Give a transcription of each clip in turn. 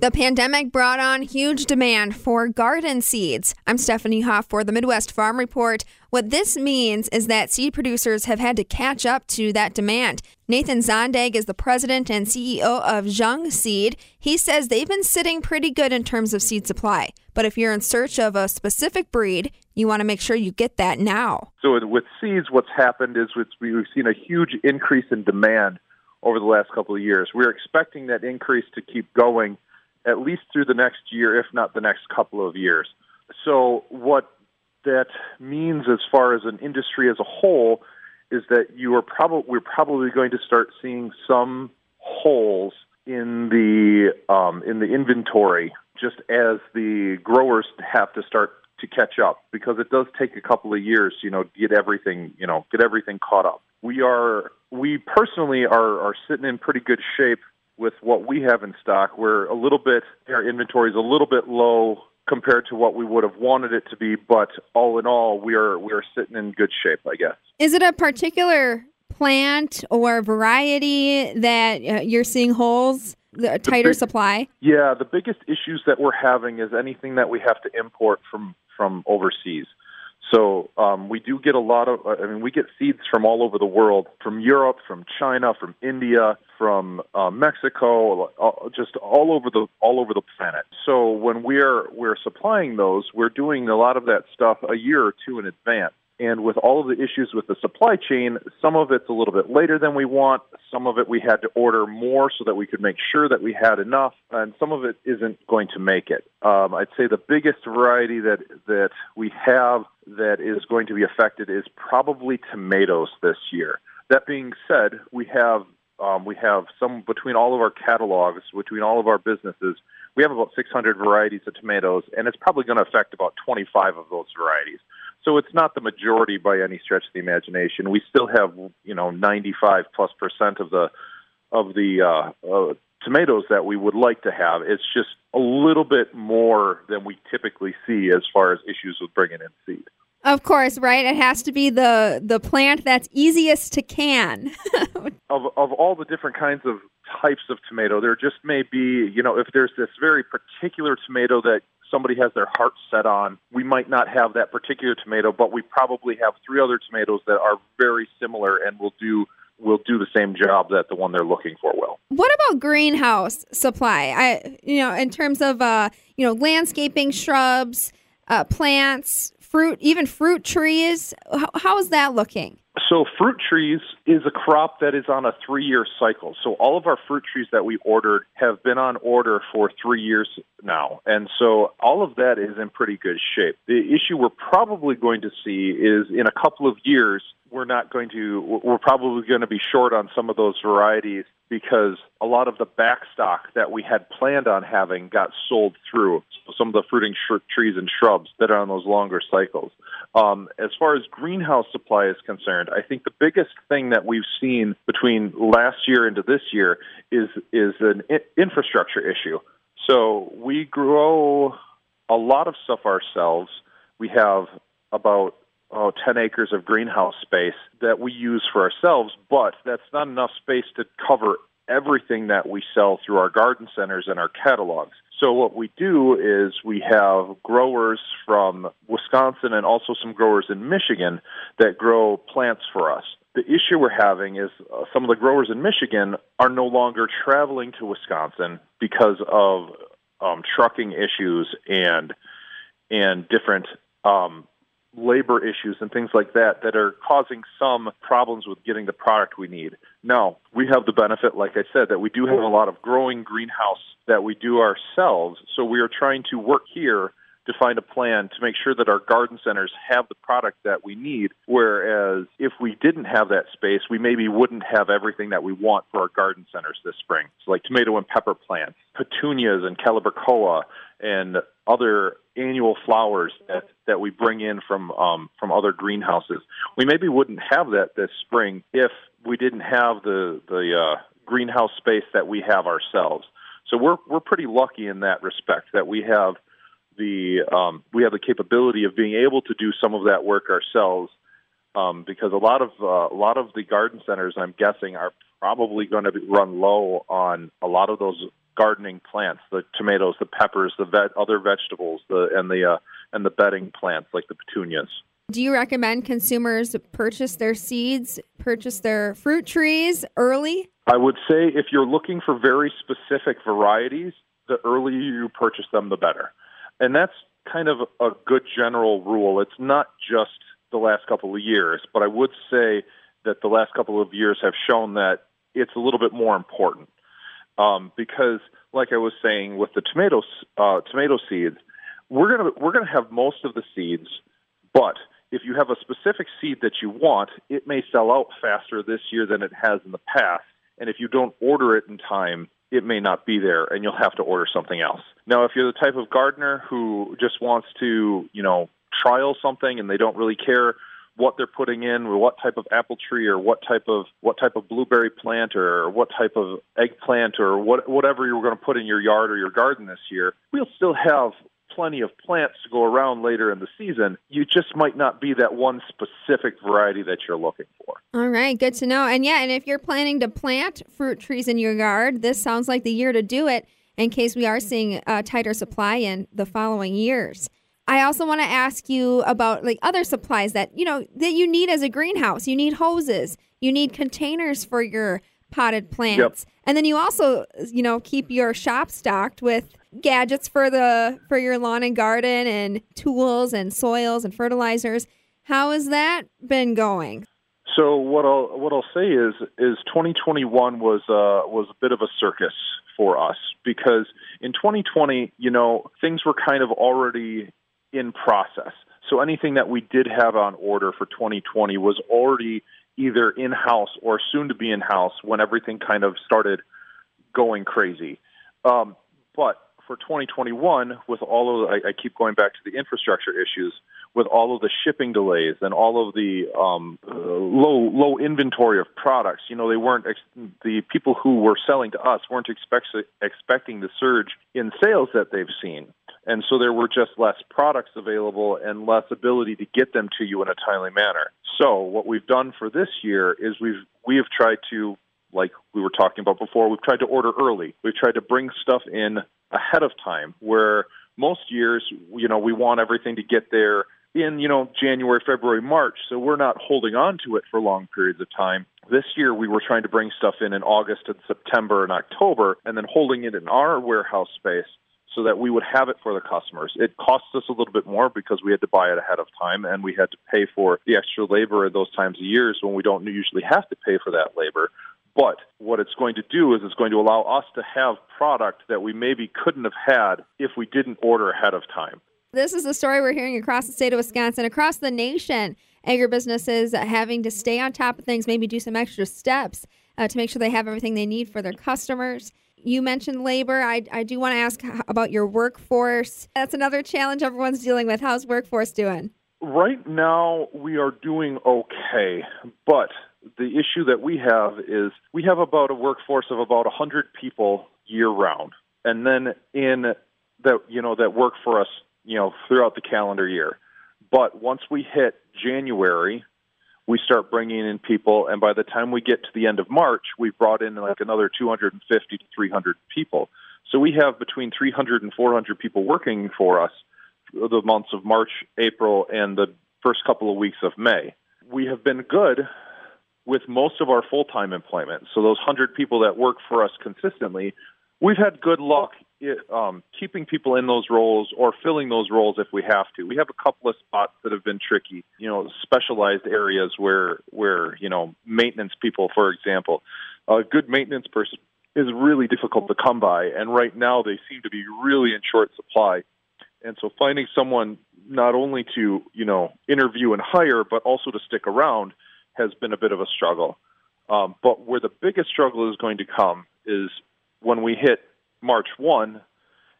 The pandemic brought on huge demand for garden seeds. I'm Stephanie Hoff for the Midwest Farm Report. What this means is that seed producers have had to catch up to that demand. Nathan Zondag is the president and CEO of Jung Seed. He says they've been sitting pretty good in terms of seed supply. But if you're in search of a specific breed, you want to make sure you get that now. So with seeds, what's happened is we've seen a huge increase in demand over the last couple of years. We're expecting that increase to keep going at least through the next year, if not the next couple of years. So, what that means as far as an industry as a whole is that you are probably we're probably going to start seeing some holes in the um, in the inventory just as the growers have to start to catch up because it does take a couple of years, you know, get everything, you know, get everything caught up. We are we personally are are sitting in pretty good shape with what we have in stock. We're a little bit, our inventory is a little bit low compared to what we would have wanted it to be, but all in all, we are we are sitting in good shape, I guess. Is it a particular plant or variety that uh, you're seeing holes, the tighter big, supply? Yeah, the biggest issues that we're having is anything that we have to import from from overseas. So um, we do get a lot of. I mean, we get seeds from all over the world, from Europe, from China, from India, from uh, Mexico, just all over the all over the planet. So when we're we're supplying those, we're doing a lot of that stuff a year or two in advance. And with all of the issues with the supply chain, some of it's a little bit later than we want. Some of it we had to order more so that we could make sure that we had enough, and some of it isn't going to make it. Um, I'd say the biggest variety that that we have that is going to be affected is probably tomatoes this year. That being said, we have um, we have some between all of our catalogs, between all of our businesses, we have about 600 varieties of tomatoes, and it's probably going to affect about 25 of those varieties. So it's not the majority by any stretch of the imagination. We still have, you know, 95 plus percent of the of the uh, uh, tomatoes that we would like to have. It's just a little bit more than we typically see as far as issues with bringing in seed. Of course, right? It has to be the the plant that's easiest to can. of of all the different kinds of types of tomato, there just may be, you know, if there's this very particular tomato that somebody has their heart set on, we might not have that particular tomato, but we probably have three other tomatoes that are very similar and will do will do the same job that the one they're looking for will. What about greenhouse supply? I you know, in terms of uh, you know, landscaping shrubs, uh, plants, fruit, even fruit trees. How, how is that looking? So, fruit trees is a crop that is on a three year cycle. So, all of our fruit trees that we ordered have been on order for three years now. And so, all of that is in pretty good shape. The issue we're probably going to see is in a couple of years, we're not going to, we're probably going to be short on some of those varieties because a lot of the backstock that we had planned on having got sold through. So some of the fruiting sh- trees and shrubs that are on those longer cycles. Um, as far as greenhouse supply is concerned, I think the biggest thing that we've seen between last year into this year is is an I- infrastructure issue. So we grow a lot of stuff ourselves. We have about oh, 10 acres of greenhouse space that we use for ourselves, but that's not enough space to cover everything that we sell through our garden centers and our catalogs. So what we do is we have growers from Wisconsin and also some growers in Michigan that grow plants for us. The issue we're having is uh, some of the growers in Michigan are no longer traveling to Wisconsin because of um, trucking issues and and different um, labor issues and things like that that are causing some problems with getting the product we need. Now, we have the benefit, like I said, that we do have a lot of growing greenhouse that we do ourselves. So we are trying to work here to find a plan to make sure that our garden centers have the product that we need. Whereas if we didn't have that space, we maybe wouldn't have everything that we want for our garden centers this spring. So like tomato and pepper plants, petunias and calibrachoa, and other annual flowers that, that we bring in from um, from other greenhouses. We maybe wouldn't have that this spring if we didn't have the the uh, greenhouse space that we have ourselves. So we're we're pretty lucky in that respect that we have the um, we have the capability of being able to do some of that work ourselves um, because a lot of uh, a lot of the garden centers, I'm guessing, are probably going to run low on a lot of those gardening plants, the tomatoes, the peppers, the ve- other vegetables, the and the uh, and the bedding plants like the petunias. Do you recommend consumers purchase their seeds, purchase their fruit trees early? I would say if you're looking for very specific varieties, the earlier you purchase them, the better. And that's kind of a good general rule. It's not just the last couple of years, but I would say that the last couple of years have shown that it's a little bit more important um, because, like I was saying, with the tomatoes, uh, tomato seeds, we're gonna we're gonna have most of the seeds, but if you have a specific seed that you want, it may sell out faster this year than it has in the past. And if you don't order it in time, it may not be there and you'll have to order something else. Now, if you're the type of gardener who just wants to, you know, trial something and they don't really care what they're putting in or what type of apple tree or what type of what type of blueberry plant or what type of eggplant or what whatever you're going to put in your yard or your garden this year, we'll still have plenty of plants to go around later in the season. You just might not be that one specific variety that you're looking for. All right, good to know. And yeah, and if you're planning to plant fruit trees in your yard, this sounds like the year to do it in case we are seeing a tighter supply in the following years. I also want to ask you about like other supplies that, you know, that you need as a greenhouse. You need hoses, you need containers for your potted plants. Yep. And then you also, you know, keep your shop stocked with gadgets for the for your lawn and garden and tools and soils and fertilizers. How has that been going? So what I'll what I'll say is is 2021 was uh, was a bit of a circus for us because in 2020, you know, things were kind of already in process. So anything that we did have on order for 2020 was already either in house or soon to be in house when everything kind of started going crazy. Um, but for 2021, with all of the, I, I keep going back to the infrastructure issues, with all of the shipping delays and all of the um, uh, low low inventory of products, you know, they weren't ex- the people who were selling to us weren't expect, expecting the surge in sales that they've seen, and so there were just less products available and less ability to get them to you in a timely manner. So what we've done for this year is we've we have tried to like we were talking about before, we've tried to order early. We've tried to bring stuff in ahead of time where most years, you know, we want everything to get there in, you know, January, February, March. So we're not holding on to it for long periods of time. This year we were trying to bring stuff in in August and September and October and then holding it in our warehouse space so that we would have it for the customers. It costs us a little bit more because we had to buy it ahead of time and we had to pay for the extra labor at those times of years when we don't usually have to pay for that labor. But what it's going to do is it's going to allow us to have product that we maybe couldn't have had if we didn't order ahead of time. This is the story we're hearing across the state of Wisconsin, across the nation. Agribusinesses having to stay on top of things, maybe do some extra steps uh, to make sure they have everything they need for their customers. You mentioned labor. I, I do want to ask about your workforce. That's another challenge everyone's dealing with. How's workforce doing? Right now, we are doing okay, but the issue that we have is we have about a workforce of about 100 people year round, and then in that you know that work for us you know throughout the calendar year. But once we hit January, we start bringing in people, and by the time we get to the end of March, we've brought in like another 250 to 300 people. So we have between 300 and 400 people working for us the months of March, April, and the first couple of weeks of May. We have been good with most of our full time employment. So those 100 people that work for us consistently, we've had good luck um, keeping people in those roles or filling those roles if we have to. We have a couple of spots that have been tricky, you know, specialized areas where where you know maintenance people, for example, a good maintenance person is really difficult to come by, and right now they seem to be really in short supply. And so finding someone not only to you know interview and hire, but also to stick around has been a bit of a struggle. Um, but where the biggest struggle is going to come is when we hit March 1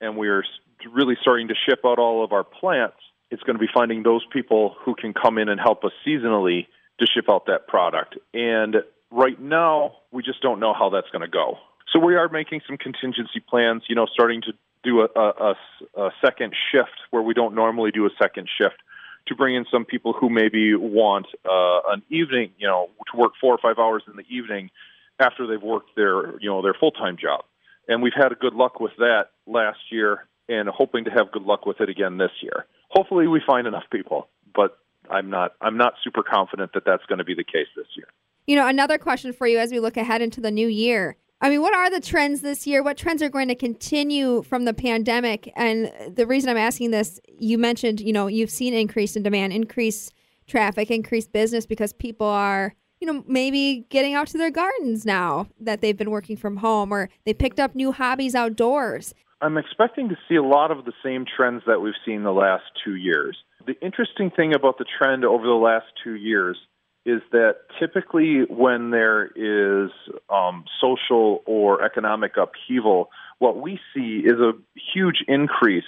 and we're really starting to ship out all of our plants, it's going to be finding those people who can come in and help us seasonally to ship out that product. And right now, we just don't know how that's going to go. So we are making some contingency plans, you know, starting to do a, a, a, second shift where we don't normally do a second shift to bring in some people who maybe want uh, an evening, you know, to work four or five hours in the evening after they've worked their, you know, their full time job. And we've had a good luck with that last year, and hoping to have good luck with it again this year. Hopefully, we find enough people, but I'm not I'm not super confident that that's going to be the case this year. You know, another question for you as we look ahead into the new year. I mean, what are the trends this year? What trends are going to continue from the pandemic? And the reason I'm asking this, you mentioned, you know, you've seen increase in demand, increase traffic, increase business because people are, you know, maybe getting out to their gardens now that they've been working from home or they picked up new hobbies outdoors. I'm expecting to see a lot of the same trends that we've seen the last two years. The interesting thing about the trend over the last two years is that typically when there is um, social or economic upheaval, what we see is a huge increase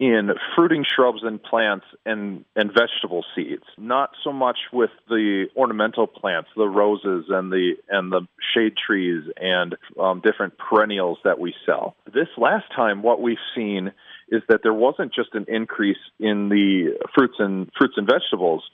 in fruiting shrubs and plants and, and vegetable seeds. Not so much with the ornamental plants, the roses and the and the shade trees and um, different perennials that we sell. This last time, what we've seen is that there wasn't just an increase in the fruits and fruits and vegetables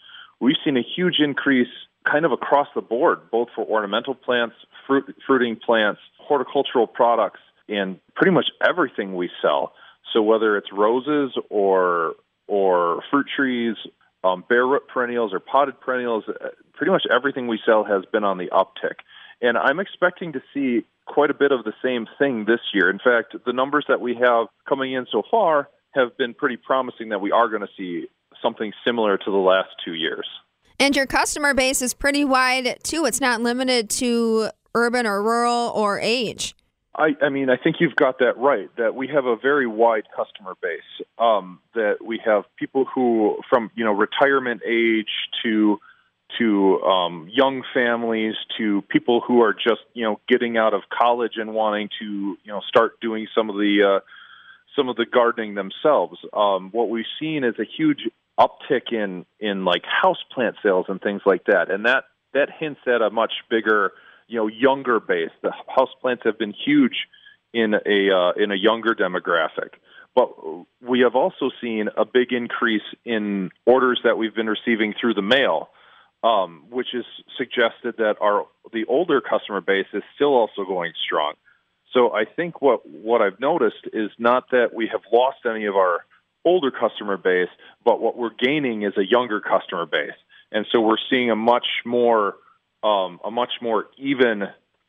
we've seen a huge increase kind of across the board, both for ornamental plants, fruit, fruiting plants, horticultural products, and pretty much everything we sell. So whether it's roses or or fruit trees, um, bare root perennials or potted perennials, uh, pretty much everything we sell has been on the uptick. And I'm expecting to see quite a bit of the same thing this year. In fact, the numbers that we have coming in so far have been pretty promising that we are going to see something similar to the last two years. And your customer base is pretty wide too. It's not limited to urban or rural or age. I, I mean, I think you've got that right. That we have a very wide customer base. Um, that we have people who, from you know, retirement age to to um, young families to people who are just you know getting out of college and wanting to you know start doing some of the uh, some of the gardening themselves. Um, what we've seen is a huge uptick in in like house plant sales and things like that, and that that hints at a much bigger, you know, younger base. The house plants have been huge in a uh, in a younger demographic. But we have also seen a big increase in orders that we've been receiving through the mail, um, which has suggested that our the older customer base is still also going strong. So I think what what I've noticed is not that we have lost any of our older customer base, but what we're gaining is a younger customer base, and so we're seeing a much more um, a much more even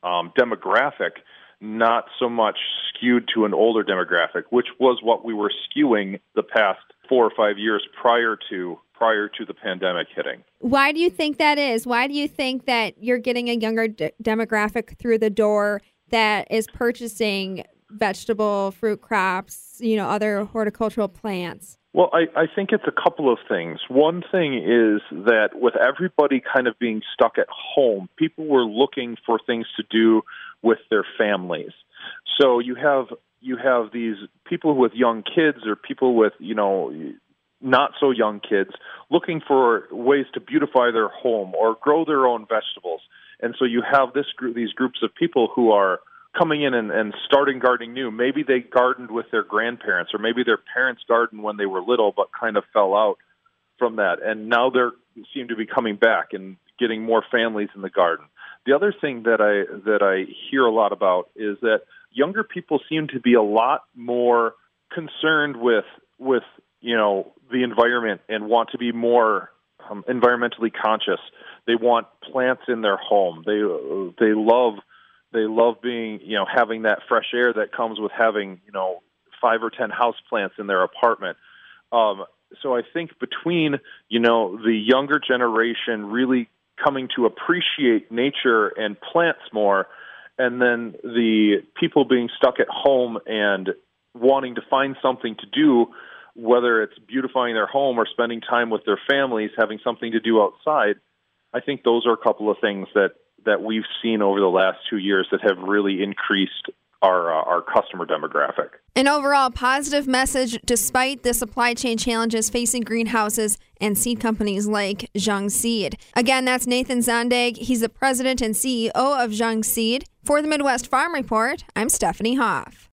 um, demographic, not so much skewed to an older demographic, which was what we were skewing the past four or five years prior to prior to the pandemic hitting. Why do you think that is? Why do you think that you're getting a younger demographic through the door that is purchasing vegetable, fruit crops, you know, other horticultural plants? Well, I, I think it's a couple of things. One thing is that with everybody kind of being stuck at home, people were looking for things to do with their families. So you have you have these people with young kids or people with you know not so young kids looking for ways to beautify their home or grow their own vegetables. And so you have this group, these groups of people who are coming in and, and starting gardening new. Maybe they gardened with their grandparents, or maybe their parents gardened when they were little, but kind of fell out from that, and now they're seem to be coming back and getting more families in the garden. The other thing that I that I hear a lot about is that younger people seem to be a lot more concerned with with you know the environment and want to be more um, environmentally conscious. They want plants in their home. They they love they love being, you know, having that fresh air that comes with having, you know, five or ten house plants in their apartment. Um, so I think between, you know, the younger generation really coming to appreciate nature and plants more, and then the people being stuck at home and wanting to find something to do, whether it's beautifying their home or spending time with their families, having something to do outside. I think those are a couple of things that that we've seen over the last two years that have really increased our uh, our customer demographic. An overall positive message despite the supply chain challenges facing greenhouses and seed companies like Jung Seed. Again, that's Nathan Zondag. He's the president and CEO of Jung Seed. For the Midwest Farm Report, I'm Stephanie Hoff.